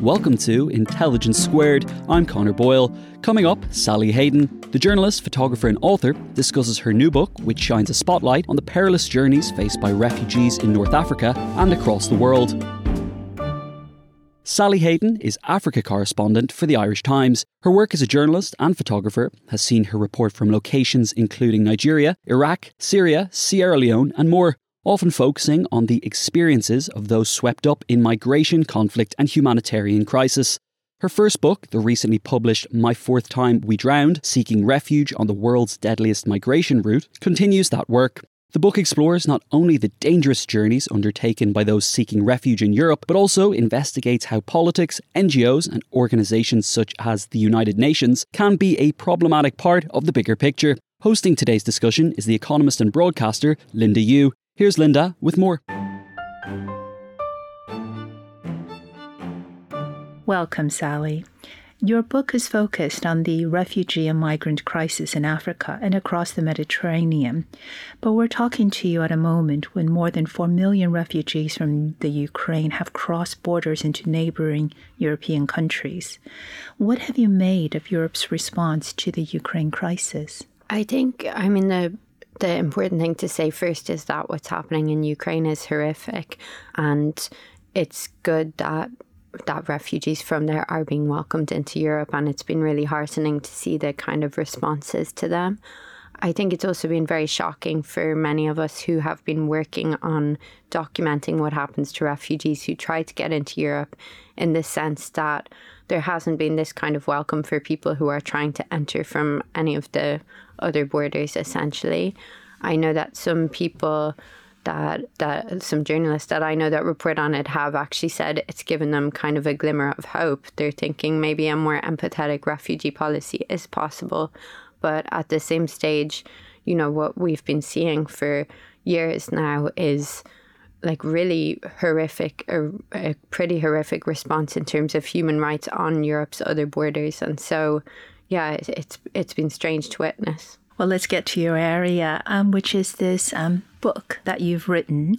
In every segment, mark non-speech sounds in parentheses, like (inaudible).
Welcome to Intelligence Squared. I'm Connor Boyle. Coming up, Sally Hayden, the journalist, photographer, and author, discusses her new book, which shines a spotlight on the perilous journeys faced by refugees in North Africa and across the world. Sally Hayden is Africa correspondent for the Irish Times. Her work as a journalist and photographer has seen her report from locations including Nigeria, Iraq, Syria, Sierra Leone, and more often focusing on the experiences of those swept up in migration, conflict, and humanitarian crisis. Her first book, the recently published My Fourth Time We Drowned Seeking Refuge on the World's Deadliest Migration Route, continues that work. The book explores not only the dangerous journeys undertaken by those seeking refuge in Europe, but also investigates how politics, NGOs, and organisations such as the United Nations can be a problematic part of the bigger picture. Hosting today's discussion is the economist and broadcaster Linda Yueh. Here's Linda with more. Welcome, Sally. Your book is focused on the refugee and migrant crisis in Africa and across the Mediterranean. But we're talking to you at a moment when more than 4 million refugees from the Ukraine have crossed borders into neighboring European countries. What have you made of Europe's response to the Ukraine crisis? I think, I mean, the the important thing to say first is that what's happening in Ukraine is horrific, and it's good that that refugees from there are being welcomed into Europe, and it's been really heartening to see the kind of responses to them. I think it's also been very shocking for many of us who have been working on documenting what happens to refugees who try to get into Europe in the sense that there hasn't been this kind of welcome for people who are trying to enter from any of the other borders, essentially. I know that some people that that some journalists that I know that report on it have actually said it's given them kind of a glimmer of hope. They're thinking maybe a more empathetic refugee policy is possible, but at the same stage, you know what we've been seeing for years now is like really horrific, a, a pretty horrific response in terms of human rights on Europe's other borders, and so yeah, it's it's been strange to witness. Well, let's get to your area, um, which is this um, book that you've written.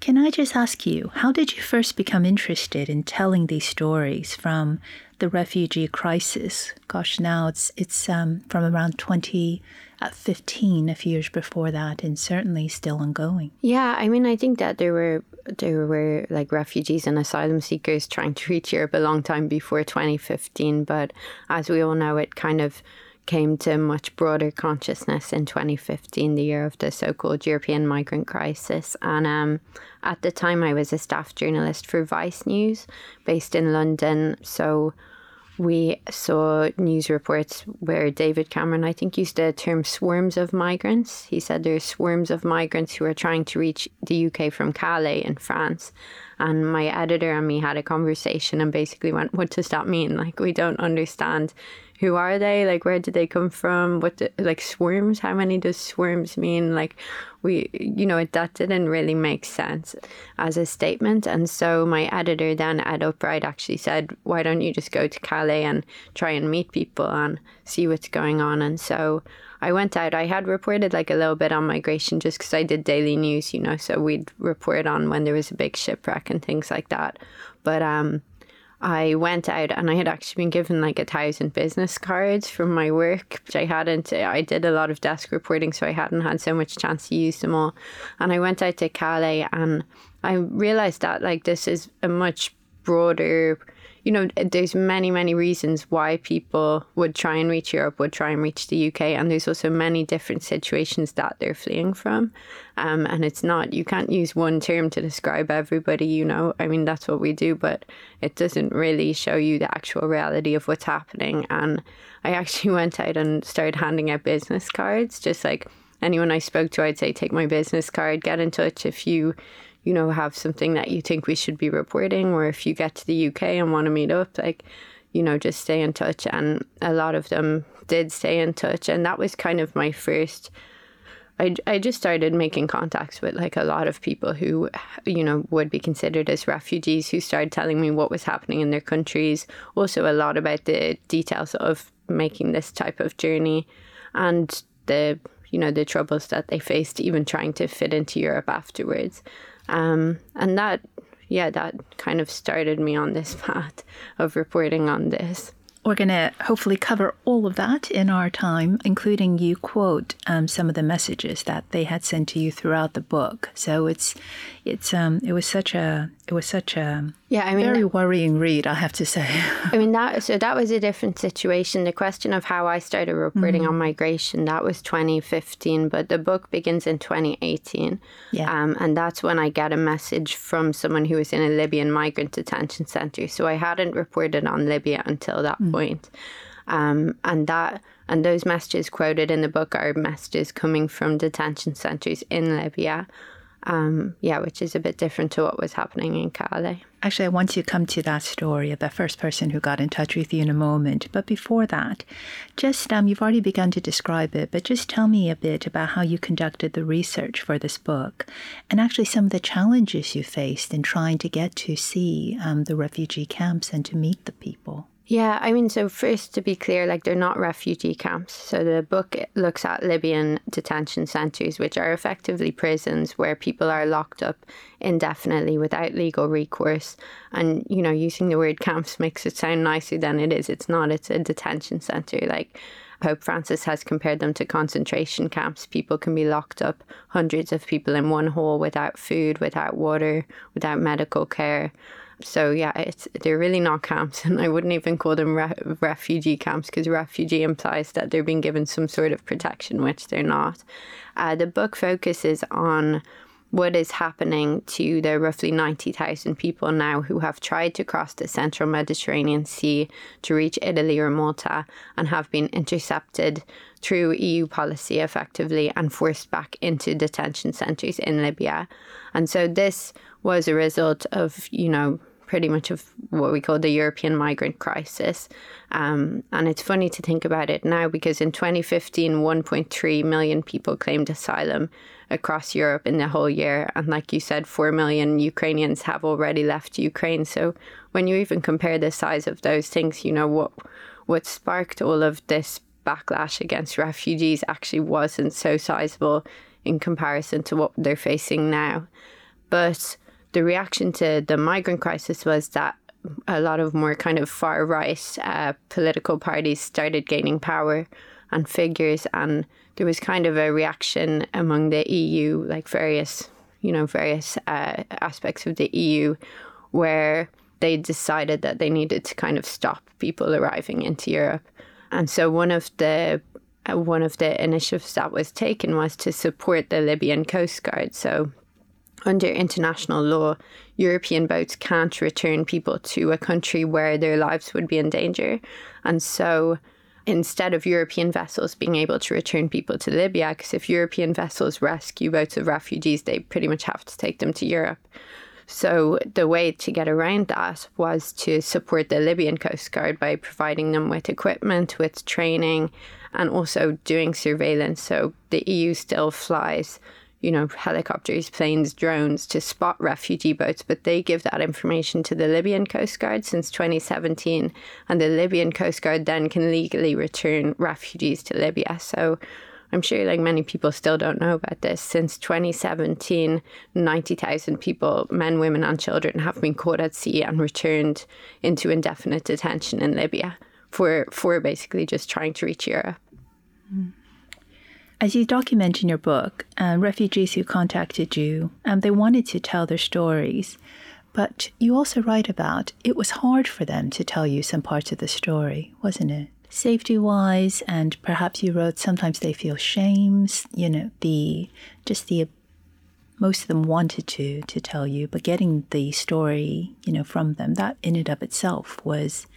Can I just ask you, how did you first become interested in telling these stories from the refugee crisis? Gosh, now it's it's um, from around 2015, a few years before that, and certainly still ongoing. Yeah, I mean, I think that there were there were like refugees and asylum seekers trying to reach Europe a long time before 2015, but as we all know, it kind of came to much broader consciousness in 2015, the year of the so called European migrant crisis. And um, at the time, I was a staff journalist for Vice News based in London. So we saw news reports where David Cameron, I think, used the term swarms of migrants. He said there's swarms of migrants who are trying to reach the UK from Calais in France. And my editor and me had a conversation and basically went, What does that mean? Like, we don't understand who are they? Like, where did they come from? What, the, like, swarms? How many does swarms mean? Like, we, you know, that didn't really make sense as a statement. And so my editor then at Upright actually said, why don't you just go to Calais and try and meet people and see what's going on? And so I went out. I had reported like a little bit on migration just because I did daily news, you know, so we'd report on when there was a big shipwreck and things like that. But um, I went out and I had actually been given like a thousand business cards from my work, which I hadn't. I did a lot of desk reporting, so I hadn't had so much chance to use them all. And I went out to Calais and I realized that like this is a much broader you know, there's many, many reasons why people would try and reach Europe, would try and reach the UK, and there's also many different situations that they're fleeing from. Um, and it's not, you can't use one term to describe everybody, you know. I mean, that's what we do, but it doesn't really show you the actual reality of what's happening. And I actually (laughs) went out and started handing out business cards, just like anyone I spoke to, I'd say, take my business card, get in touch if you you know, have something that you think we should be reporting, or if you get to the UK and want to meet up, like, you know, just stay in touch. And a lot of them did stay in touch. And that was kind of my first. I, I just started making contacts with like a lot of people who, you know, would be considered as refugees who started telling me what was happening in their countries. Also, a lot about the details of making this type of journey and the, you know, the troubles that they faced even trying to fit into Europe afterwards. Um, and that, yeah, that kind of started me on this (laughs) path of reporting on this. We're going to hopefully cover all of that in our time, including you quote um, some of the messages that they had sent to you throughout the book. So it's it's um, it was such a it was such a yeah, I mean, very worrying read, I have to say. I mean that (laughs) so that was a different situation. The question of how I started reporting mm-hmm. on migration that was 2015, but the book begins in 2018. Yeah, um, and that's when I get a message from someone who was in a Libyan migrant detention center. So I hadn't reported on Libya until that mm-hmm. point. Um, and that and those messages quoted in the book are messages coming from detention centers in Libya um, yeah, which is a bit different to what was happening in Calais. Actually, I want you to come to that story of the first person who got in touch with you in a moment. But before that, just um, you've already begun to describe it, but just tell me a bit about how you conducted the research for this book, and actually some of the challenges you faced in trying to get to see um, the refugee camps and to meet the people. Yeah, I mean, so first to be clear, like they're not refugee camps. So the book looks at Libyan detention centres, which are effectively prisons where people are locked up indefinitely without legal recourse. And, you know, using the word camps makes it sound nicer than it is. It's not, it's a detention centre. Like, Pope Francis has compared them to concentration camps. People can be locked up, hundreds of people in one hall without food, without water, without medical care. So yeah, it's they're really not camps, (laughs) and I wouldn't even call them re- refugee camps because refugee implies that they're being given some sort of protection, which they're not. Uh, the book focuses on what is happening to the roughly 90,000 people now who have tried to cross the central Mediterranean Sea to reach Italy or Malta and have been intercepted through EU policy effectively and forced back into detention centres in Libya. And so this was a result of, you know, pretty much of what we call the European migrant crisis. Um, and it's funny to think about it now because in 2015, 1.3 million people claimed asylum across Europe in the whole year. And like you said, 4 million Ukrainians have already left Ukraine. So when you even compare the size of those things, you know, what, what sparked all of this backlash against refugees actually wasn't so sizable in comparison to what they're facing now. But the reaction to the migrant crisis was that a lot of more kind of far right uh, political parties started gaining power and figures, and there was kind of a reaction among the EU, like various, you know, various uh, aspects of the EU, where they decided that they needed to kind of stop people arriving into Europe, and so one of the uh, one of the initiatives that was taken was to support the Libyan Coast Guard. So under international law, European boats can't return people to a country where their lives would be in danger. And so instead of European vessels being able to return people to Libya, because if European vessels rescue boats of refugees, they pretty much have to take them to Europe. So the way to get around that was to support the Libyan Coast Guard by providing them with equipment, with training, and also doing surveillance. So the EU still flies, you know, helicopters, planes, drones to spot refugee boats, but they give that information to the Libyan Coast Guard since 2017. And the Libyan Coast Guard then can legally return refugees to Libya. So I'm sure like many people still don't know about this. Since 2017, 90,000 people, men, women, and children, have been caught at sea and returned into indefinite detention in Libya for for basically just trying to reach Europe. Hmm. As you document in your book, uh, refugees who contacted you, um, they wanted to tell their stories, but you also write about it was hard for them to tell you some parts of the story, wasn't it? safety wise and perhaps you wrote sometimes they feel shames you know the just the most of them wanted to to tell you but getting the story you know from them that in and of itself was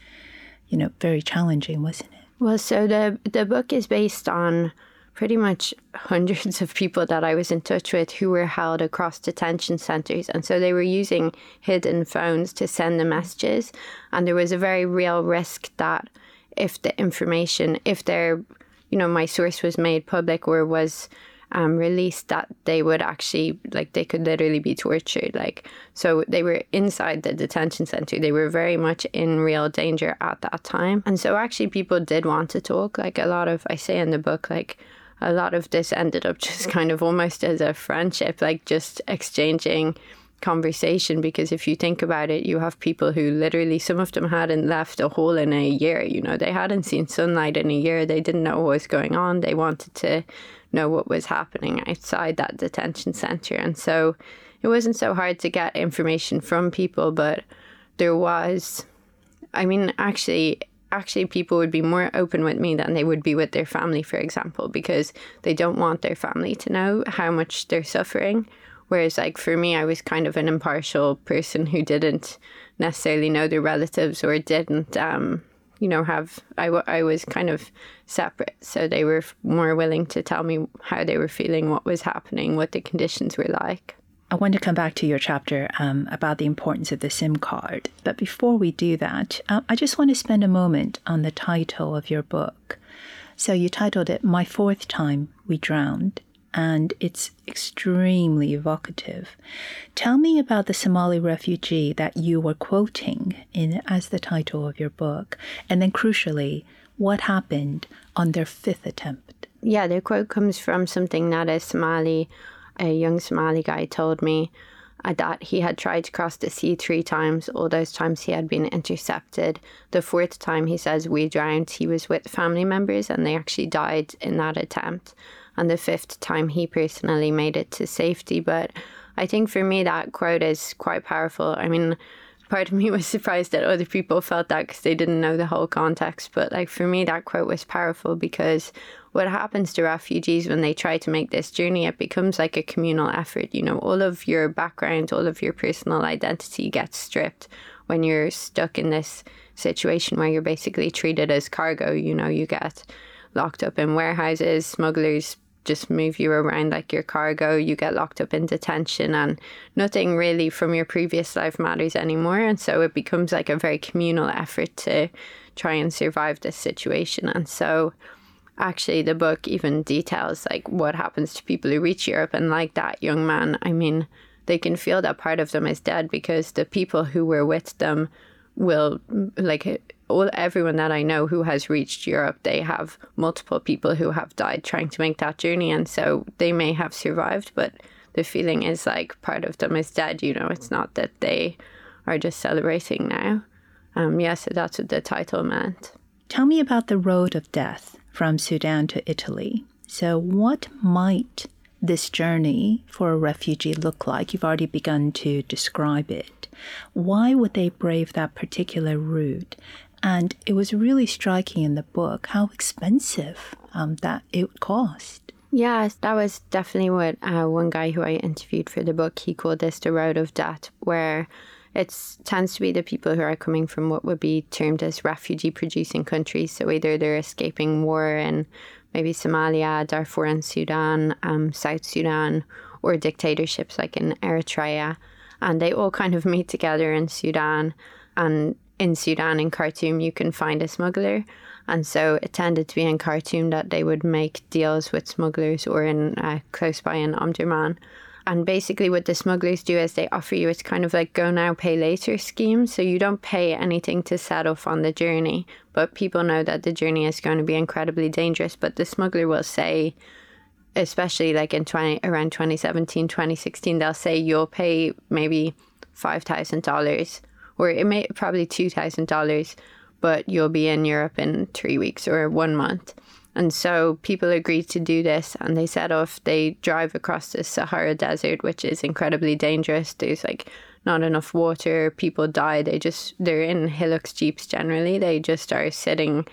you know very challenging wasn't it well so the the book is based on pretty much (laughs) hundreds of people that I was in touch with who were held across detention centers. And so they were using hidden phones to send the messages. And there was a very real risk that if the information, if their, you know, my source was made public or was um, released, that they would actually, like, they could literally be tortured. Like, so they were inside the detention center. They were very much in real danger at that time. And so actually, people did want to talk. Like, a lot of, I say in the book, like, a lot of this ended up just kind of almost as a friendship, like just exchanging conversation because if you think about it, you have people who literally, some of them hadn't left a hole in a year. You know, they hadn't seen sunlight in a year. They didn't know what was going on. They wanted to know what was happening outside that detention center. And so it wasn't so hard to get information from people, but there was, I mean, actually, actually people would be more open with me than they would be with their family for example because they don't want their family to know how much they're suffering Whereas, like for me, I was kind of an impartial person who didn't necessarily know their relatives or didn't, um, you know, have. I, w- I was kind of separate, so they were more willing to tell me how they were feeling, what was happening, what the conditions were like. I want to come back to your chapter um, about the importance of the SIM card. But before we do that, uh, I just want to spend a moment on the title of your book. So you titled it My Fourth Time We Drowned and it's extremely evocative. Tell me about the Somali refugee that you were quoting in as the title of your book, and then crucially, what happened on their fifth attempt. Yeah, the quote comes from something that a Somali, a young Somali guy told me uh, that he had tried to cross the sea three times. All those times he had been intercepted. The fourth time, he says, we drowned. He was with family members and they actually died in that attempt and the fifth time he personally made it to safety. But I think for me, that quote is quite powerful. I mean, part of me (laughs) was surprised that other people felt that because they didn't know the whole context. But like for me, that quote was powerful because what happens to refugees when they try to make this journey, it becomes like a communal effort. You know, all of your background, all of your personal identity gets stripped when you're stuck in this situation where you're basically treated as cargo. You know, you get locked up in warehouses, smugglers just move you around like your cargo. You get locked up in detention, and nothing really from your previous life matters anymore. And so it becomes like a very communal effort to try and survive this situation. And so, actually, the book even details like what happens to people who reach Europe. And like that young man, I mean, they can feel that part of them is dead because the people who were with them will like all everyone that I know who has reached Europe, they have multiple people who have died trying to make that journey, and so they may have survived, but the feeling is like part of them is dead. You know, it's not that they are just celebrating now. Um, yeah, so that's what the title meant. Tell me about the road of death from Sudan to Italy. So, what might this journey for a refugee look like? You've already begun to describe it. Why would they brave that particular route? And it was really striking in the book how expensive um, that it would cost. Yeah, that was definitely what uh, one guy who I interviewed for the book, he called this the road of death, where it tends to be the people who are coming from what would be termed as refugee producing countries. So either they're escaping war in maybe Somalia, Darfur and Sudan, um, South Sudan, or dictatorships like in Eritrea and they all kind of meet together in Sudan. And in Sudan, in Khartoum, you can find a smuggler. And so it tended to be in Khartoum that they would make deals with smugglers or in uh, close by in Omdurman. And basically, what the smugglers do is they offer you it's kind of like go now, pay later scheme. So you don't pay anything to set off on the journey, but people know that the journey is going to be incredibly dangerous. But the smuggler will say, especially like in 20, around 2017, 2016, they'll say you'll pay maybe $5,000 or it may probably $2,000, but you'll be in Europe in three weeks or one month. And so people agreed to do this and they set off. They drive across the Sahara Desert, which is incredibly dangerous. There's like not enough water. People die. They just, they're in Hilux Jeeps generally. They just are sitting,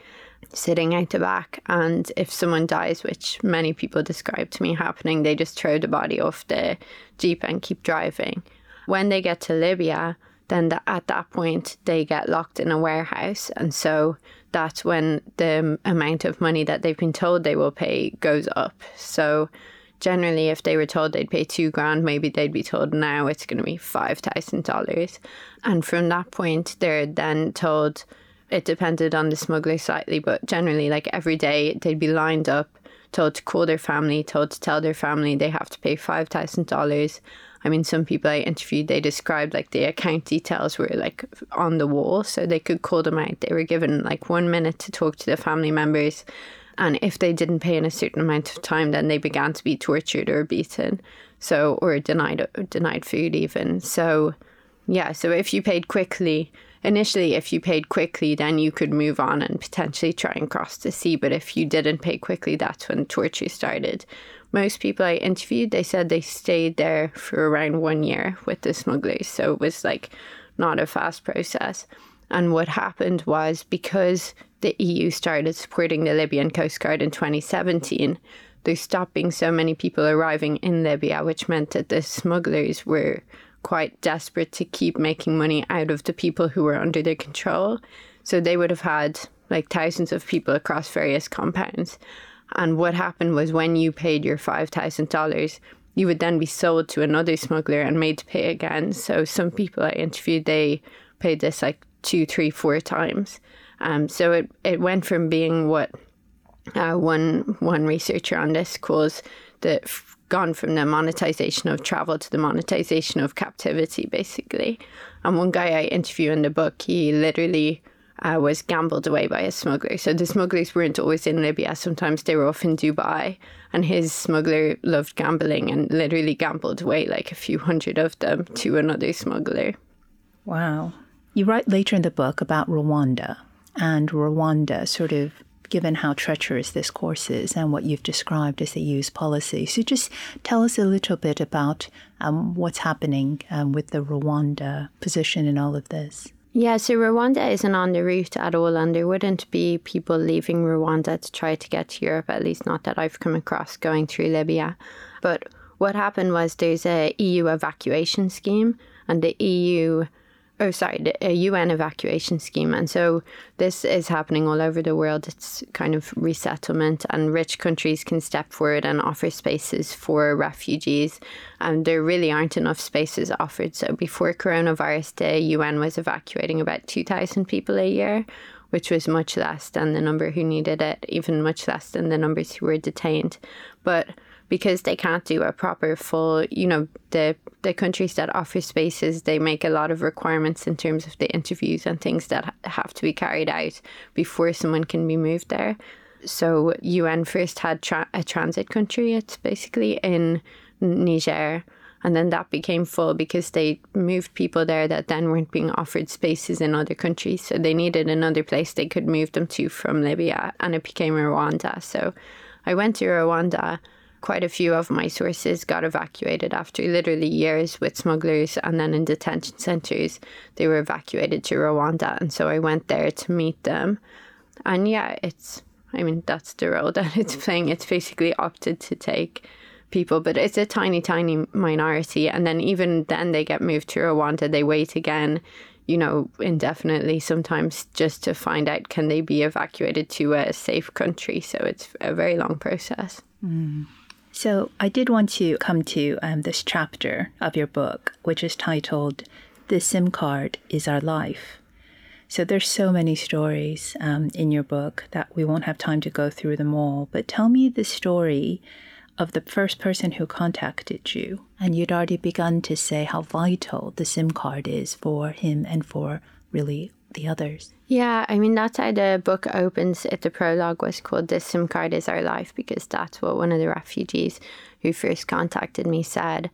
sitting out the back. And if someone dies, which many people describe to me happening, they just throw the body off the Jeep and keep driving. When they get to Libya, then the, at that point they get locked in a warehouse. And so that's when the amount of money that they've been told they will pay goes up. So generally, if they were told they'd pay two grand, maybe they'd be told now it's going to be five thousand dollars. And from that point, they're then told it depended on the smuggler slightly, but generally, like every day, they'd be lined up, told to call their family, told to tell their family they have to pay five thousand dollars I mean, some people I interviewed, they described like the account details were like on the wall, so they could call them out. They were given like one minute to talk to their family members. And if they didn't pay in a certain amount of time, then they began to be tortured or beaten. So, or denied, denied food even. So, yeah, so if you paid quickly, initially, if you paid quickly, then you could move on and potentially try and cross the sea. But if you didn't pay quickly, that's when torture started most people I interviewed, they said they stayed there for around one year with the smugglers. So it was like not a fast process. And what happened was because the EU started supporting the Libyan Coast Guard in 2017, there stopped being so many people arriving in Libya, which meant that the smugglers were quite desperate to keep making money out of the people who were under their control. So they would have had like thousands of people across various compounds. And what happened was when you paid your $5,000, you would then be sold to another smuggler and made to pay again. So some people I interviewed, they paid this like two, three, four times. Um, so it, it went from being what uh, one one researcher on this calls the gone from the monetization of travel to the monetization of captivity, basically. And one guy I interview in the book, he literally uh, was gambled away by a smuggler. So the smugglers weren't always in Libya. Sometimes they were off in Dubai. And his smuggler loved gambling and literally gambled away like a few hundred of them to another smuggler. Wow. You write later in the book about Rwanda and Rwanda, sort of given how treacherous this course is and what you've described as the EU's policy. So just tell us a little bit about um, what's happening um, with the Rwanda position in all of this. Yeah, so Rwanda isn't on the route at all, and there wouldn't be people leaving Rwanda to try to get to Europe, at least not that I've come across going through Libya. But what happened was there's a EU evacuation scheme, and the EU oh sorry a UN uh, evacuation scheme. And so this is happening all over the world. It's kind of resettlement and rich countries can step forward and offer spaces for refugees. And there really aren't enough spaces offered. So before coronavirus the UN was evacuating about 2000 people a year which was much less than the number who needed it even much less than the numbers who were detained. But because they can't do a proper full, you know, the the countries that offer spaces, they make a lot of requirements in terms of the interviews and things that have to be carried out before someone can be moved there. So UN first had tra- a transit country. It's basically in Niger. And then that became full because they moved people there that then weren't being offered spaces in other countries. So they needed another place they could move them to from Libya, and it became Rwanda. So I went to Rwanda quite a few of my sources got evacuated after literally years with smugglers and then in detention centres they were evacuated to Rwanda and so I went there to meet them. And yeah it's I mean that's the role (laughs) that it's playing. It's basically opted to take people but it's a tiny tiny minority. And then even then they get moved to Rwanda. They wait again you know indefinitely sometimes just to find out can they be evacuated to a safe country. So it's a very long process. Mm. So I did want to come to um, this chapter of your book, which is titled "The SIM Card Is Our Life." So there's so many stories um, in your book that we won't have time to go through them all. But tell me the story of the first person who contacted you, and you'd already begun to say how vital the SIM card is for him and for really the others. Yeah, I mean, that's how the book opens. It, the prologue was called This SIM Card is Our Life because that's what one of the refugees who first contacted me said.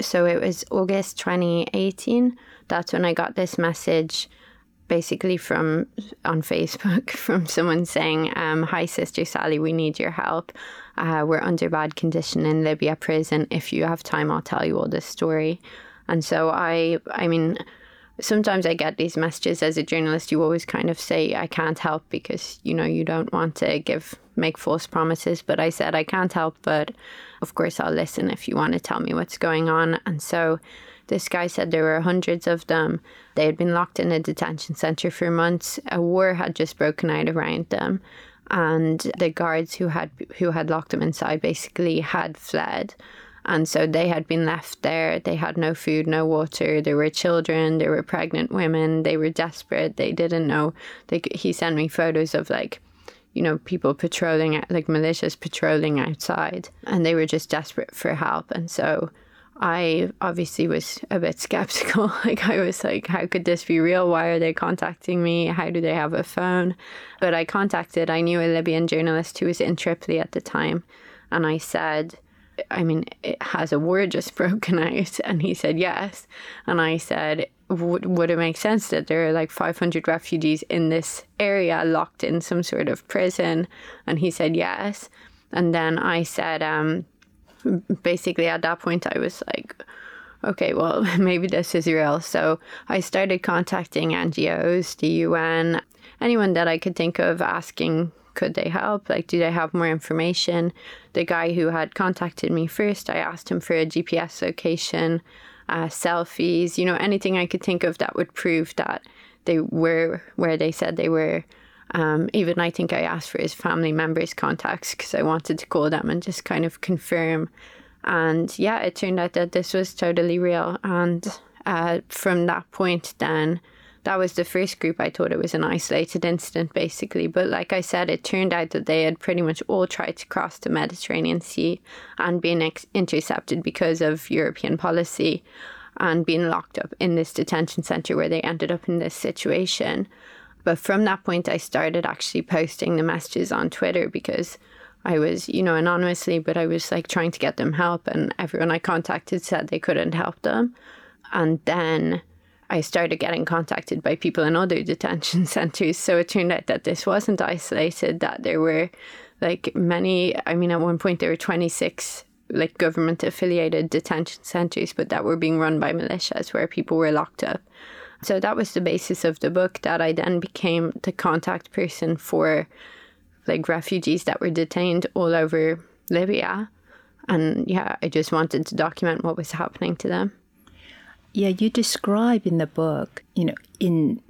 So it was August 2018. That's when I got this message basically from on Facebook (laughs) from someone saying, um, "Hi, Sister Sally, we need your help. Uh, we're under bad condition in Libya prison. If you have time, I'll tell you all this story." And so I, I mean, sometimes I get these messages as a journalist. You always kind of say, "I can't help" because you know you don't want to give make false promises. But I said I can't help, but of course I'll listen if you want to tell me what's going on. And so this guy said there were hundreds of them. They had been locked in a detention center for months. A war had just broken out around them, and the guards who had who had locked them inside basically had fled. And so they had been left there. They had no food, no water. There were children. There were pregnant women. They were desperate. They didn't know. They, he sent me photos of like, you know, people patrolling, like militias patrolling outside, and they were just desperate for help. And so I obviously was a bit skeptical. (laughs) like, I was like, how could this be real? Why are they contacting me? How do they have a phone? But I contacted, I knew a Libyan journalist who was in Tripoli at the time. And I said, I mean, it has a word just (laughs) broken out? And he said, yes. And I said, would, would it make sense that there are like 500 refugees in this area locked in some sort of prison? And he said, yes. And then I said, um, basically at that point I was like, okay, well, (laughs) maybe this is real. So I started contacting NGOs, the UN, anyone that I could think of asking, could they help? Like, do they have more information? The guy who had contacted me first, I asked him for a GPS location, uh, selfies, you know, anything I could think of that would prove that they were where they said they were. Um, even I think I asked for his family members' contacts because I wanted to call them and just kind of confirm. And yeah, it turned out that this was totally real. And uh, from that point, then that was the first group. I thought it was an isolated incident, basically. But like I said, it turned out that they had pretty much all tried to cross the Mediterranean Sea and been ex- intercepted because of European policy and being locked up in this detention center where they ended up in this situation. But from that point, I started actually posting the messages on Twitter because I was, you know, anonymously, but I was like trying to get them help, and everyone I contacted said they couldn't help them. And then I started getting contacted by people in other detention (laughs) centers. So it turned out that this wasn't isolated, that there were like many, I mean, at one point there were 26 like government affiliated detention centers, but that were being run by militias where people were locked up. So that was the basis of the book that I then became the contact person for like refugees that were detained all over Libya. And yeah, I just wanted to document what was happening to them. Yeah, you describe in the book, you know, in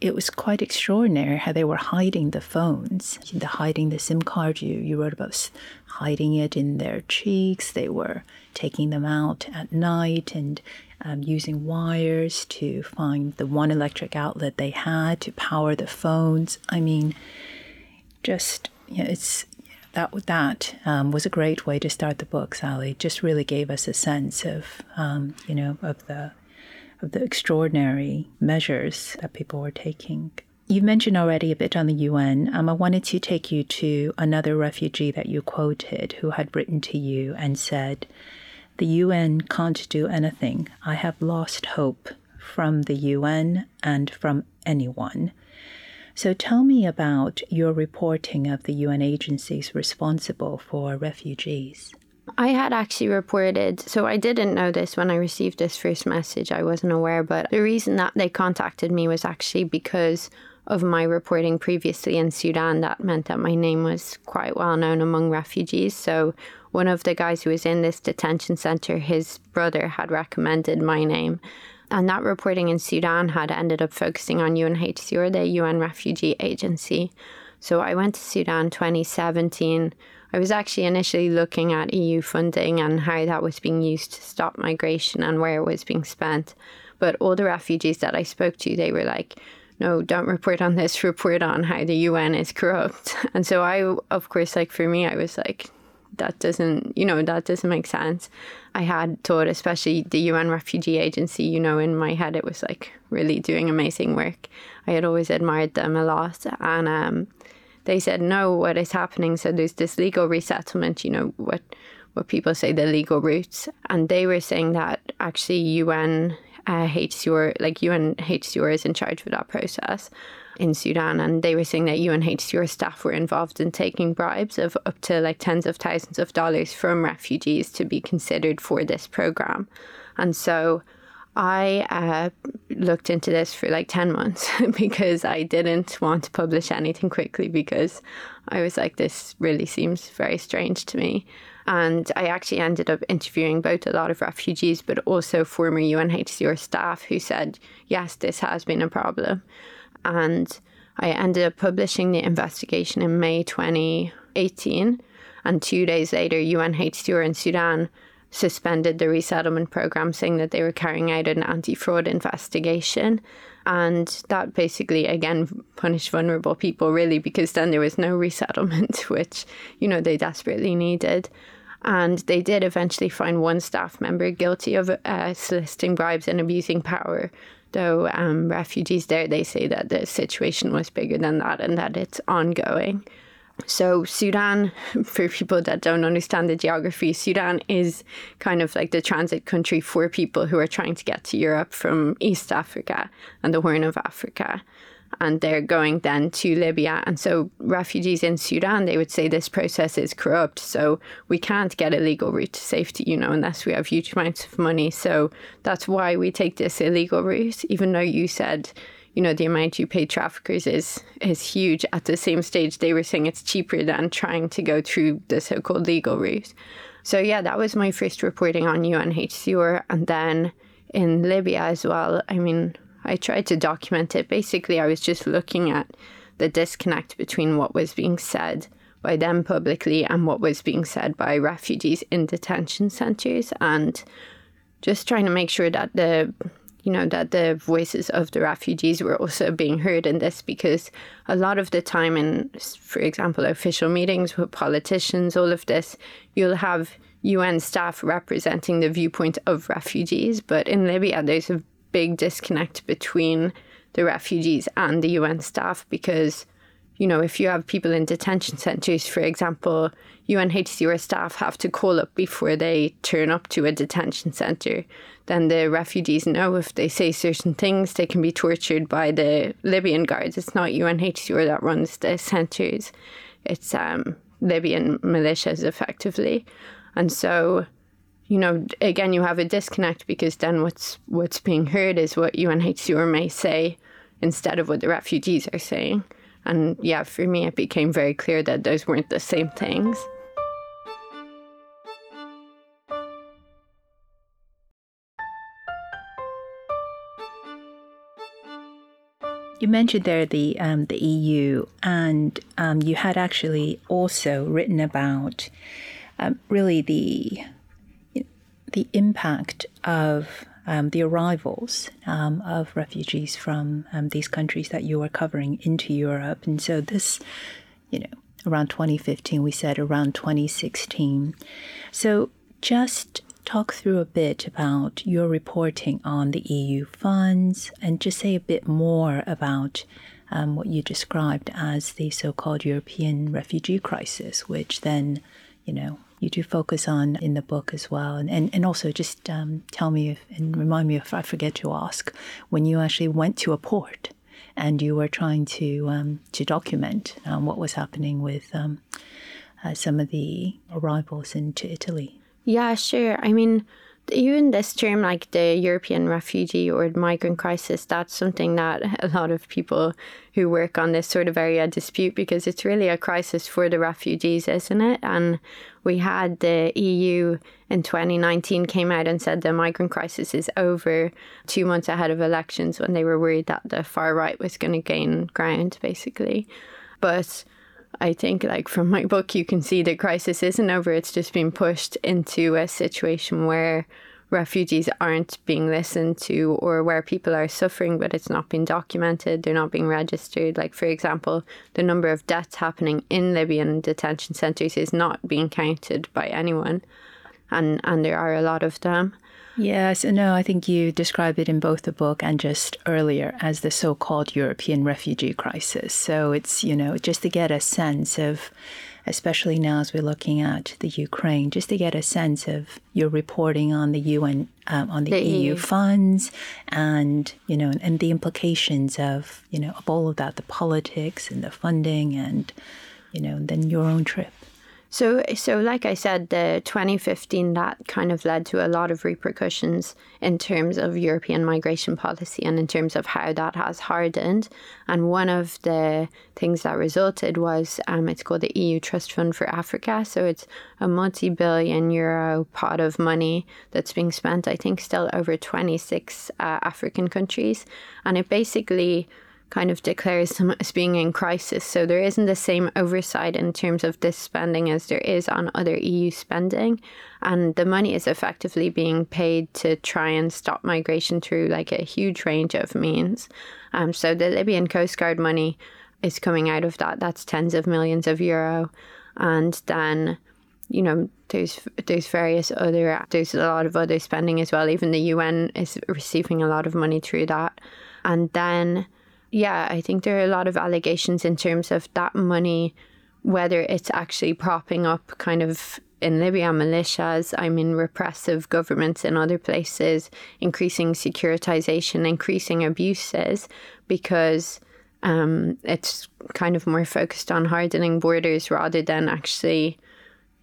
it was quite extraordinary how they were hiding the phones, the hiding the SIM card. You you wrote about hiding it in their cheeks. They were taking them out at night and um, using wires to find the one electric outlet they had to power the phones. I mean, just you know, it's that that um, was a great way to start the book. Sally just really gave us a sense of um, you know of the of the extraordinary measures that people were taking. You mentioned already a bit on the UN. Um, I wanted to take you to another refugee that you quoted who had written to you and said, The UN can't do anything. I have lost hope from the UN and from anyone. So tell me about your reporting of the UN agencies responsible for refugees. I had actually reported, so I didn't know this when I received this first message. I wasn't aware, but the reason that they contacted me was actually because of my reporting previously in Sudan. That meant that my name was quite well known among refugees. So one of the guys who was in this detention center, his brother had recommended my name. And that reporting in Sudan had ended up focusing on UNHCR, the UN Refugee Agency. So I went to Sudan 2017 I was actually initially looking at EU funding and how that was being used to stop migration and where it was being spent. But all the refugees that I spoke to, they were like, no, don't report on this, (laughs) report on how the UN is corrupt. (laughs) And so I, of course, like for me, I was like, that doesn't, you know, that doesn't make sense. I had thought, especially the UN Refugee Agency, you know, in my head, it was like really doing amazing work. I had always admired them a lot. And um, they said, no, what is happening? So there's this legal resettlement, you know, what what people say the legal routes. And they were saying that actually UN uh, HCR, like UNHCR is in charge of that process in Sudan, and they were saying that UNHCR staff were involved in taking bribes of up to like tens of thousands of dollars from refugees to be considered for this program. And so I uh, looked into this for like 10 months (laughs) because I didn't want to publish anything quickly because I was like, this really seems very strange to me. And I actually ended up interviewing both a lot of refugees, but also former UNHCR staff who said, yes, this has been a problem. And I ended up publishing the investigation in May 2018. And two days later, UNHCR in Sudan suspended the resettlement program, saying that they were carrying out an anti fraud investigation. And that basically, again, punished vulnerable people, really, because then there was no resettlement, (laughs) which, you know, they desperately needed. And they did eventually find one staff member guilty of uh, soliciting bribes and abusing power. Though um, refugees there, they say that the situation was bigger than that and that it's ongoing. So, Sudan, (laughs) for people that don't understand the geography, Sudan is kind of like the transit country for people who are trying to get to Europe from East Africa and the Horn of Africa and they're going then to Libya. And so refugees in Sudan, they would say this process is corrupt. So we can't get a legal route to safety, you know, unless we have huge amounts of money. So that's why we take this illegal route, even though you said, you know, the amount you pay traffickers is is huge. At the same stage, they were saying it's cheaper than trying to go through the so-called legal route. So yeah, that was my first reporting on UNHCR, and then in Libya as well. I mean, I tried to document it. Basically, I was just looking at the disconnect between what was being said by them publicly and what was being said by refugees in detention centers and just trying to make sure that the you know that the voices of the refugees were also being heard in this because a lot of the time in for example official meetings with politicians all of this you'll have UN staff representing the viewpoint of refugees but in Libya there's a big disconnect between the refugees and the UN staff because, you know, if you have people in detention centres, for example, UNHCR staff have to call up before they turn up to a detention centre. Then the refugees know if they say certain things, they can be tortured by the Libyan guards. It's not UNHCR that runs the centres, it's um, Libyan militias effectively. And so you know, again, you have a disconnect because then what's what's being heard is what UNHCR may say instead of what the refugees are saying. And yeah, for me, it became very clear that those weren't the same things. You mentioned there the um, the EU, and um, you had actually also written about um, really the the impact of um, the arrivals um, of refugees from um, these countries that you are covering into Europe. And so, this, you know, around 2015, we said around 2016. So, just talk through a bit about your reporting on the EU funds and just say a bit more about um, what you described as the so called European refugee crisis, which then, you know, you do focus on in the book as well. And, and, and also just um, tell me if, and remind me if I forget to ask when you actually went to a port and you were trying to, um, to document um, what was happening with um, uh, some of the arrivals into Italy. Yeah, sure. I mean, even this term, like the European refugee or migrant crisis, that's something that (laughs) a lot of people who work on this sort of area dispute because it's really a crisis for the refugees, isn't it? And we had the EU in 2019 came out and said the migrant crisis is over two months ahead of elections when they were worried that the far right was going to gain ground, basically. But I think, like from my book, you can see the crisis isn't over. It's just been pushed into a situation where refugees aren't being listened to or where people are suffering, but it's not being documented. They're not being registered. Like, for example, the number of deaths happening in Libyan detention centres is not being counted by anyone. And, and there are a lot of them. Yes, no, I think you described it in both the book and just earlier as the so called European refugee crisis. So it's, you know, just to get a sense of, especially now as we're looking at the Ukraine, just to get a sense of your reporting on the UN, um, on the, the EU, EU funds and, you know, and the implications of, you know, of all of that, the politics and the funding and, you know, and then your own trip. So, so like I said, the 2015 that kind of led to a lot of repercussions in terms of European migration policy and in terms of how that has hardened. And one of the things that resulted was um, it's called the EU Trust Fund for Africa. So it's a multi-billion euro pot of money that's being spent. I think still over 26 uh, African countries, and it basically kind of declares them as being in crisis. So there isn't the same oversight in terms of this spending as there is on other EU spending. And the money is effectively being paid to try and stop migration through like a huge range of means. Um, so the Libyan Coast Guard money is coming out of that. That's tens of millions of euro. And then you know there's there's various other there's a lot of other spending as well even the UN is receiving a lot of money through that and then yeah, I think there are a lot of allegations in terms of that money, whether it's actually propping up kind of in Libya militias, I mean repressive governments in other places, increasing securitization, increasing abuses, because um, it's kind of more focused on hardening borders rather than actually,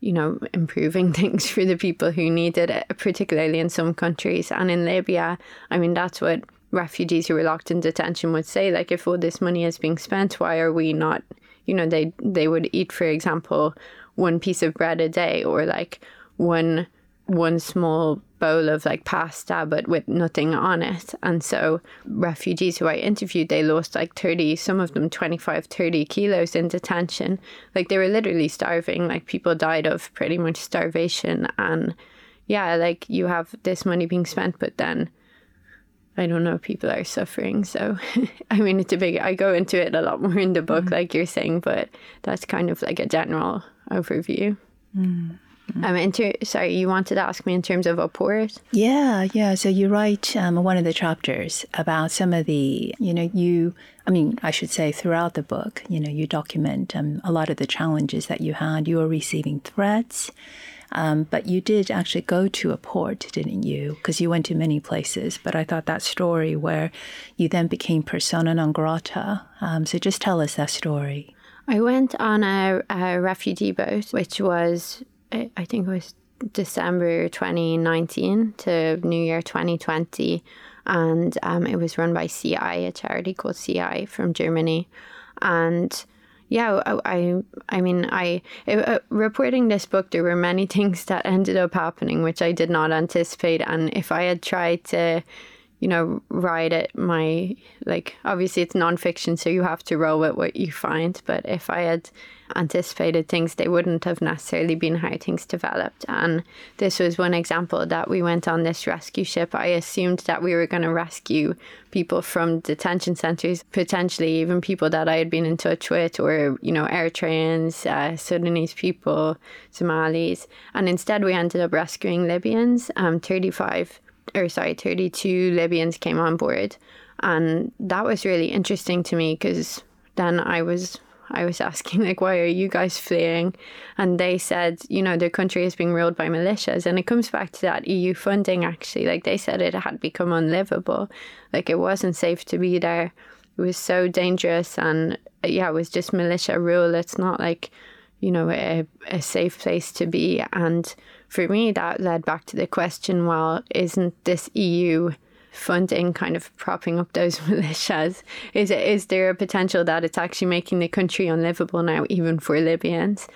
you know, improving (laughs) things for the people who need it, particularly in some countries. And in Libya, I mean, that's what refugees who were locked in detention would say like if all this money is being spent why are we not you know they they would eat for example one piece of bread a day or like one one small bowl of like pasta but with nothing on it. And so refugees who i interviewed they lost like 30 some of them 25 30 kilos in detention. Like they were literally starving. Like people died of pretty much starvation. And yeah like you have this money being spent but then I don't know, people are suffering. So, (laughs) I mean, it's a big, I go into it a lot more in the book, mm-hmm. like you're saying, but that's kind of like a general overview. Mm-hmm. Um, inter- sorry, you wanted to ask me in terms of Upward? Yeah, yeah. So you write um, one of the chapters about some of the, you know, you, I mean, I should say throughout the book, you know, you document um, a lot of the challenges that you had. You were receiving threats um, but you did actually go to a port, didn't you? Because you went to many places. But I thought that story where you then became persona non grata. Um, so just tell us that story. I went on a, a refugee boat, which was, I think it was December 2019 to New Year 2020. And um, it was run by Sea-Eye, a charity called Sea-Eye from Germany. And yeah, I, I mean, I uh, reporting this book, there were many (laughs) things that ended up happening which I did not anticipate, and if I had tried to you know, write it my like obviously it's nonfiction, so you have to roll with what you find. But if I had anticipated things, they wouldn't have necessarily been how things developed. And this was one example that we went on this rescue ship. I assumed that we were going to rescue people from detention centers, potentially even people that I had been in touch with, or you know, Eritreans, uh, Sudanese people, Somalis, and instead we ended up rescuing Libyans. Um, thirty-five or sorry, 32 Libyans came on board. And that was really interesting to me because then I was I was asking like why are you guys fleeing? And they said you know their country is being ruled by militias. And it comes back to that EU funding actually. Like they said it had become unlivable. Like it wasn't safe to be there. It was so dangerous. And yeah it was just militia rule. It's not like you know a, a safe place to be. And for me, that led back to the question well, isn't this EU funding kind of propping up those (laughs) militias? Is, it, is there a potential that it's actually making the country unlivable now, even for Libyans?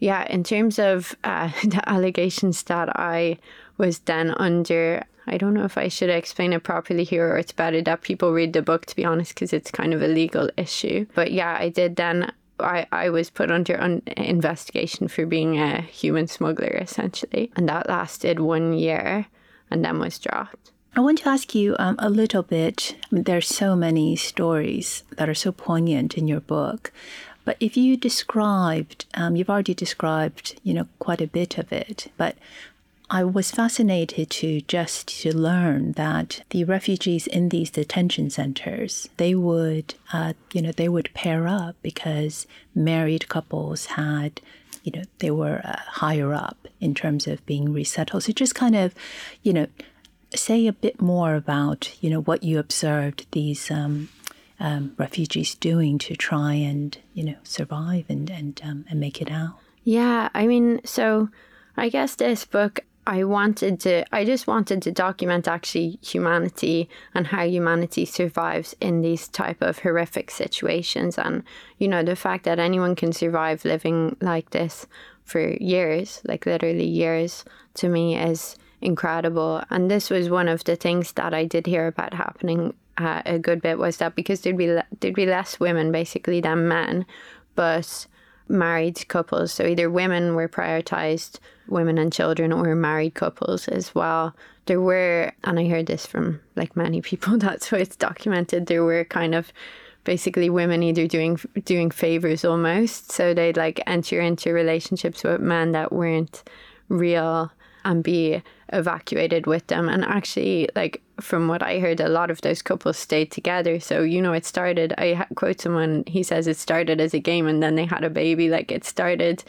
Yeah, in terms of uh, (laughs) the allegations that I was then under, I don't know if I should explain it properly here or it's better that people read the book, to be honest, because it's kind of a legal issue. But yeah, I did then I, I was put under un- investigation for being a human smuggler, essentially. And that lasted one year and then was dropped. I want to ask you um, a little bit. I mean, there's so many stories that are so poignant in your book. But if you described, um, you've already described, you know, quite a bit of it. But I was fascinated to just to learn that the refugees in these detention centers they would uh, you know they would pair up because married couples had you know they were uh, higher up in terms of being resettled. So just kind of you know say a bit more about you know what you observed these um, um, refugees doing to try and you know survive and and um, and make it out. Yeah i mean so I guess this book I wanted to, I just wanted to document actually humanity and how humanity survives in these type of horrific situations. And, you know, the fact that anyone can survive living like this for years, like literally years, to me is incredible. And this was one of the things that I did hear about happening uh, a good bit was that because there'd be, le- there'd be less women basically than men, but married couples. So either women were prioritized, women and children, or married couples as well. There were, and I heard this from like many people. (laughs) That's why it's documented. There were kind of basically women either doing doing favors almost. So they'd like enter into relationships with men that weren't real and be evacuated with them. And actually, like from what I heard, a lot of those couples stayed together. So you know, it started. I quote someone. He says it started as a game, and then they had a baby. Like it started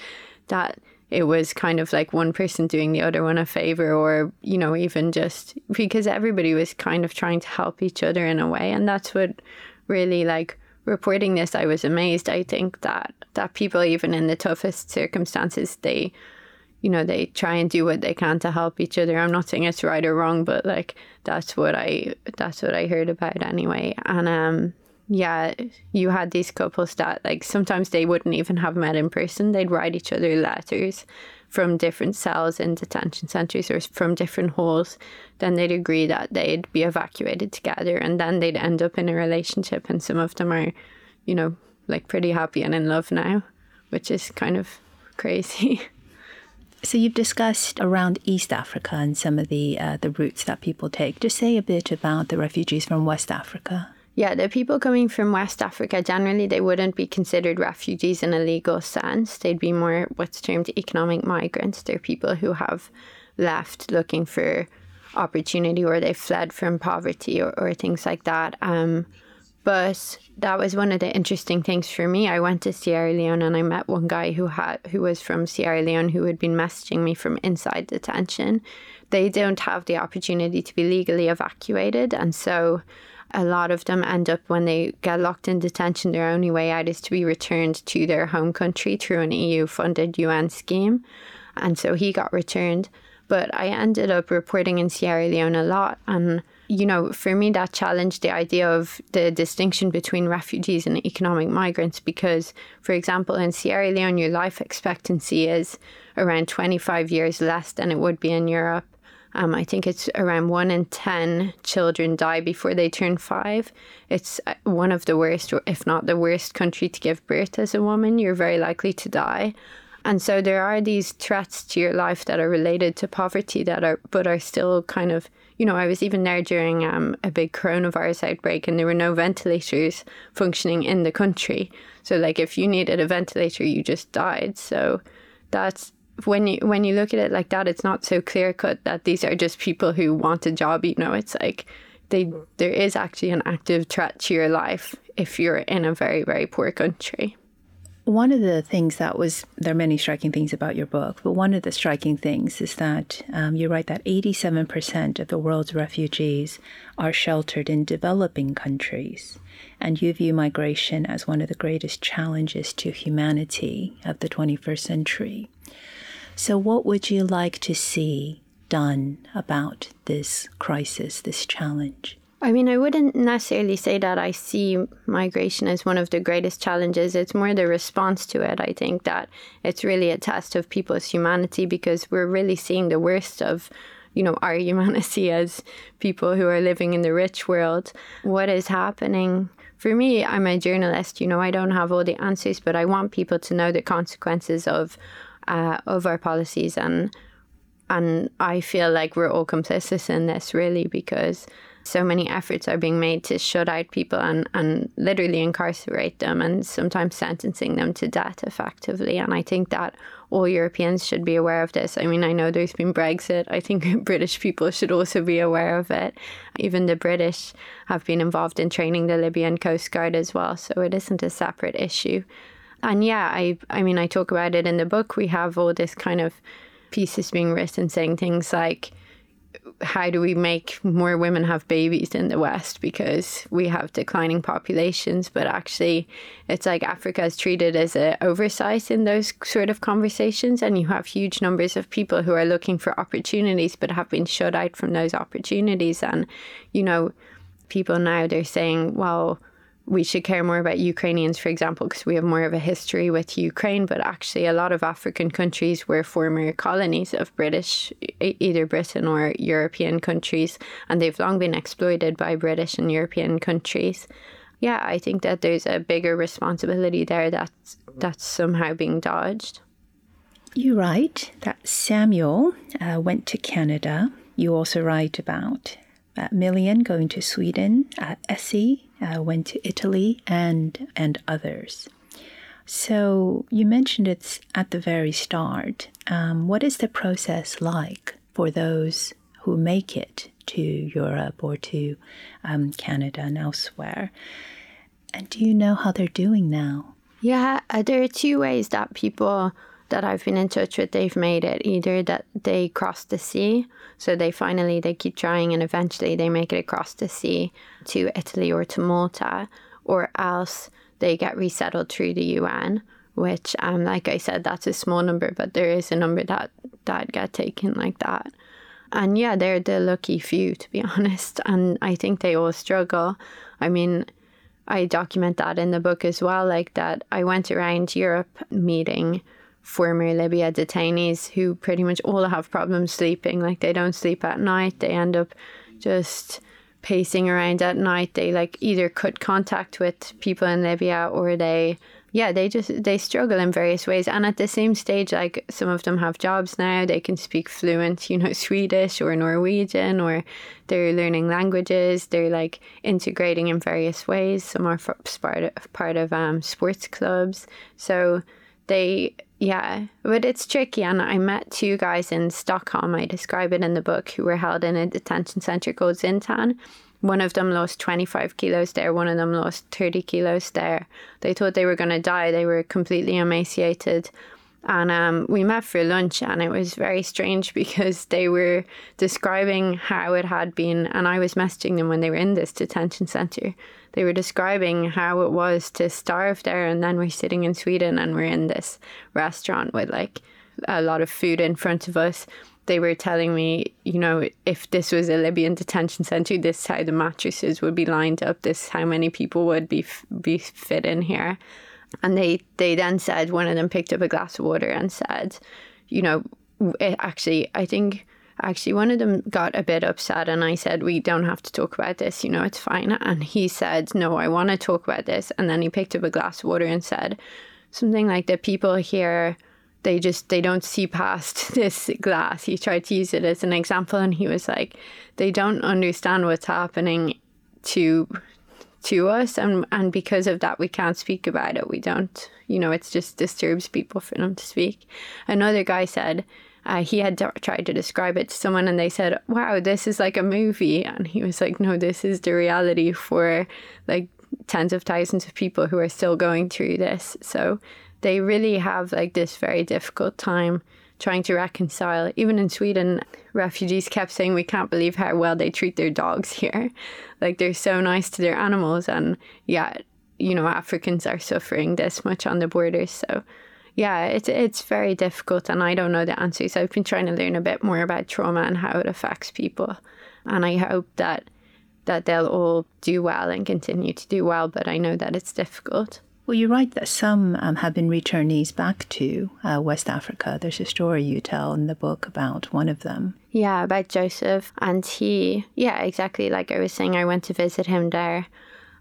that it was kind of like one person doing the other one a favor, or you know, even just because everybody was kind of trying to help each other in a way, and that's what really like reporting this i was amazed i think that that people even in the toughest circumstances they you know, they try and do what they can to help each other. I'm not saying it's right or wrong, but like that's what I that's what I heard about anyway. And um yeah, you had these couples that like sometimes they wouldn't even have met in person. They'd write each other letters from different cells in detention centers or from different halls. Then they'd agree that they'd be evacuated together and then they'd end up in a relationship and some of them are, you know, like pretty happy and in love now, which is kind of crazy. (laughs) So you've discussed around East Africa and some of the uh, the routes that people take. Just say a bit about the refugees from West Africa. Yeah, the people coming from West Africa generally they wouldn't be considered refugees in a legal sense. They'd be more what's termed economic migrants. They're people who have left looking for opportunity or they've fled from poverty or, or things like that. Um, but that was one of the interesting things for me. I went to Sierra Leone and I met one guy who had who was from Sierra Leone who had been messaging me from inside detention. They don't have the opportunity to be legally evacuated, and so a lot of them end up when they get locked in detention. Their only way out is to be returned to their home country through an EU-funded UN scheme, and so he got returned. But I ended up reporting in Sierra Leone a lot and you know, for me, that challenged the idea of the distinction between refugees and economic migrants because, for example, in Sierra Leone, your life expectancy is around 25 years less than it would be in Europe. Um, I think it's around one in 10 children die before they turn five. It's uh, one of the worst, if not the worst, country to give birth as a woman. You're very likely to die. And so there are these threats to your life that are related to poverty that are, but are still kind of you know, I was even there during um, a big coronavirus outbreak and there were no ventilators functioning in the country. So, like, if you needed a ventilator, you just died. So, that's when you when you look at it like that, it's not so clear cut that these are just people who want a job. You know, it's like they there is actually an active threat to your life if you're in a very very poor country. One of the things that was, there are many striking things about your book, but one of the striking things is that um, you write that 87% of the world's refugees are sheltered in developing countries. And you view migration as one of the greatest challenges to humanity of the 21st century. So, what would you like to see done about this crisis, this challenge? I mean, I wouldn't necessarily say that I see migration as one of the greatest challenges. It's more the response to it. I think that it's really a test of people's humanity because we're really seeing the worst of, you know, our (laughs) humanity as people who are living in the rich world. What is happening for me, I'm a journalist. You know, I don't have all the answers, but I want people to know the consequences of uh, of our policies, and and I feel like we're all complicit in this, really, because so many efforts are being made to shut out people and, and literally incarcerate them and sometimes sentencing them to death effectively. And I think that all Europeans should be aware of this. I mean, I know there's been Brexit. I think (laughs) British people should also be aware of it. Even the British have been involved in training the Libyan Coast Guard as well. So it isn't a separate issue. And yeah, I I mean I talk about it in the book. We have all this kind of pieces being written saying things like how do we make more women have babies in the West because we have declining populations, but actually it's like Africa is treated as an oversight in those sort of conversations, and you have huge numbers of people who are looking for opportunities but have been shut out from those opportunities. And, you know, people now they're saying, well, we should care more about Ukrainians, for example, because we have more of a history with Ukraine. But actually, a lot of African countries were former colonies of British, either Britain or European countries, and they've long been exploited by British and European countries. Yeah, I think that there's a bigger responsibility there that's that's somehow being dodged. You write that Samuel uh, went to Canada. You also write about uh, Million going to Sweden, uh, Essie uh, went to Italy, and and others. So you mentioned it's at the very start. Um, what is the process like for those who make it to Europe or to um, Canada and elsewhere? And do you know how they're doing now? Yeah, there are two ways that people that I've been in touch with, they've made it either that they cross the sea, so they finally they keep trying and eventually they make it across the sea to Italy or to Malta, or else they get resettled through the UN. Which, um, like I said, that's a small number, but there is a number that that get taken like that. And yeah, they're the lucky few, to be (laughs) honest. And I think they all struggle. I mean, I document that in the book as well, like that I went around Europe meeting former Libya detainees who pretty much all have problems sleeping. Like they don't sleep at night. They end up just pacing around at night. They like either cut contact with people in Libya or they yeah, they just they struggle in various ways. And at the same stage, like some of them have jobs now. They can speak fluent, you know, (laughs) Swedish or Norwegian, or they're learning languages. They're like integrating in various ways. Some are part of, part of um, sports clubs. So they yeah, but it's tricky. And I met two guys in Stockholm, I describe it in the book, who were held in a detention center called Zintan. One of them lost 25 kilos there, one of them lost 30 kilos there. They thought they were going to die. They were completely emaciated. And um, we met for lunch, and it was very strange (laughs) because they were describing how it had been. And I was messaging them when they were in this detention center they were describing how it was to starve there and then we're sitting in Sweden and we're in this restaurant with like a lot of food in front of us. They were telling me, you know, if this was a Libyan detention center, this is how the mattresses would be lined up. This how many people would be be fit in here. And they they then said one of them picked up a glass of water and said, you know, it eh, actually I think actually one of them got a bit upset and I said, We don't have to talk about this, you know, it's fine. And he said, No, I want to talk about this. And then he picked up a glass of water and said something like the people here they just they don't see past (laughs) this glass. He tried to use it as an example and he was like, They don't understand what's happening to to us and and because of that we can't speak about it. We don't you know, it just disturbs people for them to speak. Another guy said uh, he had d- tried to describe it to someone and they said, wow, this is like a movie. And he was like, no, this is the reality for like tens of thousands of people who are still going through this. So they really have like this very difficult time trying to reconcile. Even in Sweden, refugees kept saying, we can't believe how well they treat their dogs here. (laughs) Like they're so nice to their animals. And yeah, you know, Africans are suffering this much on the borders. So yeah, it's it's very difficult, and I don't know the answers. I've been trying to learn a bit more about trauma and how it affects people, and I hope that that they'll all do well and continue to do well. But I know that it's difficult. Well, you're right that some um, have been returnees back to uh, West Africa. There's a story you tell in the book about one of them. Yeah, about Joseph. And he, yeah, exactly like I was saying, I went to visit him there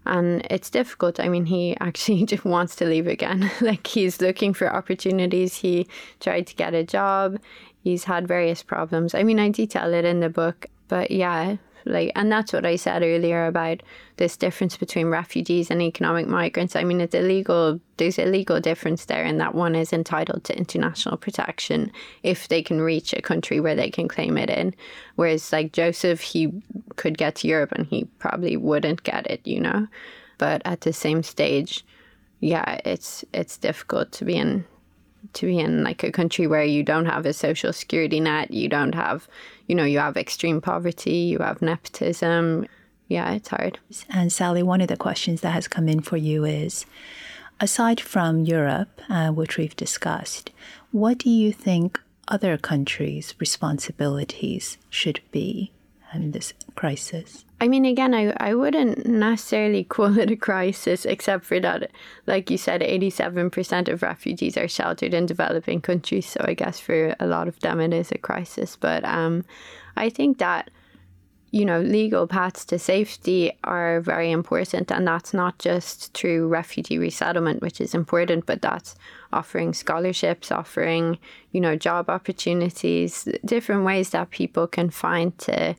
And it's difficult. I mean, he (laughs) actually just wants to leave again. (laughs) like he's looking for opportunities. He tried to get a job. He's had various problems. I mean, I detail it in the book, but yeah, like and that's what I said earlier about this difference between refugees and economic migrants. I mean it's illegal there's a legal difference there in that one is entitled to international protection if they can reach a country where they can claim it in. Whereas like Joseph he could get to Europe and he probably wouldn't get it, you know. But at the same stage, yeah, it's it's difficult to be in to be in like a country where you don't have a social security net, you don't have, you know, you have extreme poverty, you have nepotism. Yeah, it's hard. And Sally, one of the questions that has come in for you is aside from Europe, uh, which we've discussed, what do you think other countries' responsibilities should be in this crisis? I mean, again, I, I wouldn't necessarily (laughs) call it a crisis, except for that, like you said, 87% of refugees are sheltered in developing countries. So I guess for a lot of them, it is a crisis. But um, I think that, you know, legal paths to safety are very important. And that's not just through refugee resettlement, which is important, but that's offering scholarships, offering, you know, job opportunities, different ways that people can find to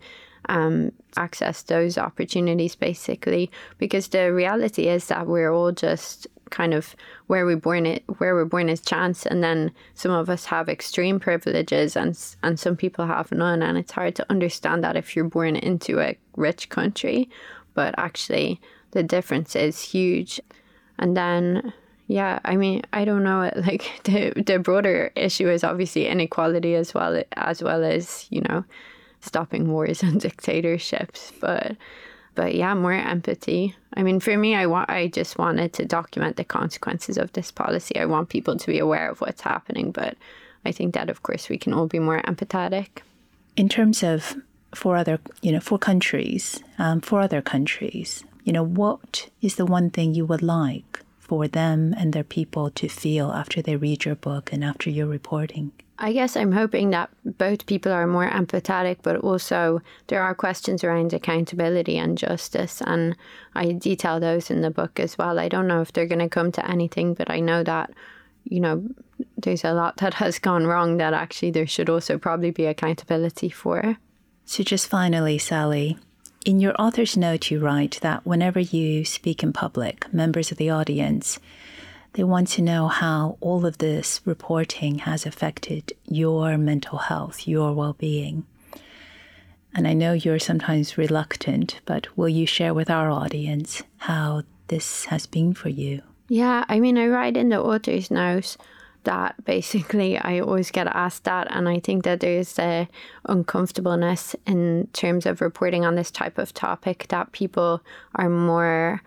um, access those opportunities basically because the reality is that we're all just kind of where we're born it where we're born is chance and then some of us have extreme privileges and and some people have none and it's hard to understand that if you're born into a rich country but actually the difference is huge. And then yeah i mean i don't know (laughs) like the the broader issue is obviously inequality as well as well as you know stopping wars (laughs) and dictatorships, but but yeah, more empathy. I mean, for me, I want I just wanted to document the consequences of this policy. I want people to be aware of what's happening, but I think that of course we can all be more empathetic. In terms of for other, you know, for countries, um, for other countries, you know, what is the one thing you would like for them and their people to feel after they read your book and after your reporting? I guess I'm hoping that both people are more empathetic, but also there are questions around accountability and justice. And I detail those in the book as well. I don't know if they're going to come to anything, but I know that, you know, there's a lot that has gone wrong that actually there should also probably be accountability for. So, just finally, Sally, in your author's note, you write that whenever you speak in public, members of the audience they want to know how all of this reporting has affected your mental health, your well being. And I know you're sometimes reluctant, but will you share with our audience how this has been for you? Yeah, I mean, I write in the author's note that basically I always get asked that, and I think that there's a uncomfortableness in terms of reporting on this type of topic that people are more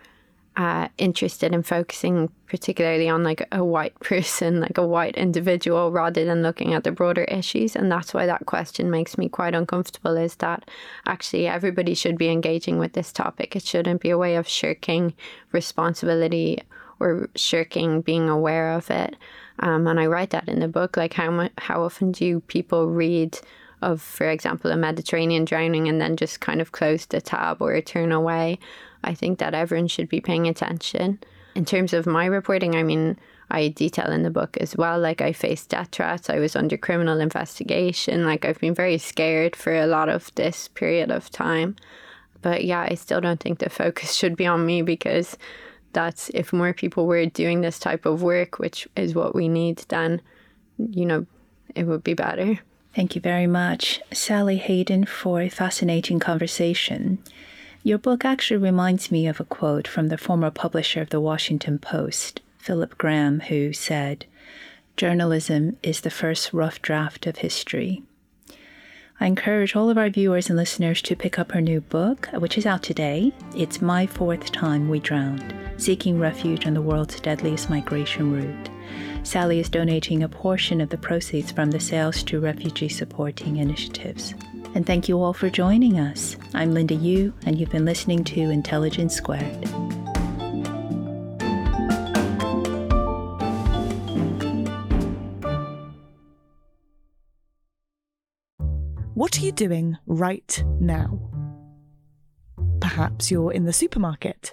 uh, interested in focusing particularly on like a white (laughs) person, like a white individual, rather than looking at the broader issues. And that's why that question makes me quite uncomfortable is that actually everybody should be engaging with this topic. It shouldn't be a way of shirking responsibility or shirking being aware of it. Um, and I write that in the book. Like how how often do people read of, for example, a Mediterranean drowning and then just kind of close the tab or turn away? I think that everyone should be paying attention. In terms of my reporting, I mean, I detail in the book as well. Like, I faced death threats, I was under criminal investigation. Like, I've been very scared for a lot of this period of time. But yeah, I still don't think the focus (laughs) should be on me because that's if more people were doing this type of work, which is what we need, then, you know, it would be better. Thank you very much, Sally Hayden, for a fascinating conversation. Your book actually reminds me of a quote from the former publisher of the Washington Post, Philip Graham, who said, Journalism is the first rough draft of history. I encourage all of our viewers and listeners to pick up her new book, which is out today. It's My Fourth Time We Drowned Seeking Refuge on the World's Deadliest Migration Route. Sally is donating a portion of the proceeds from the sales to refugee supporting initiatives. And thank you all for joining us. I'm Linda Yueh, and you've been listening to Intelligence Squared. What are you doing right now? Perhaps you're in the supermarket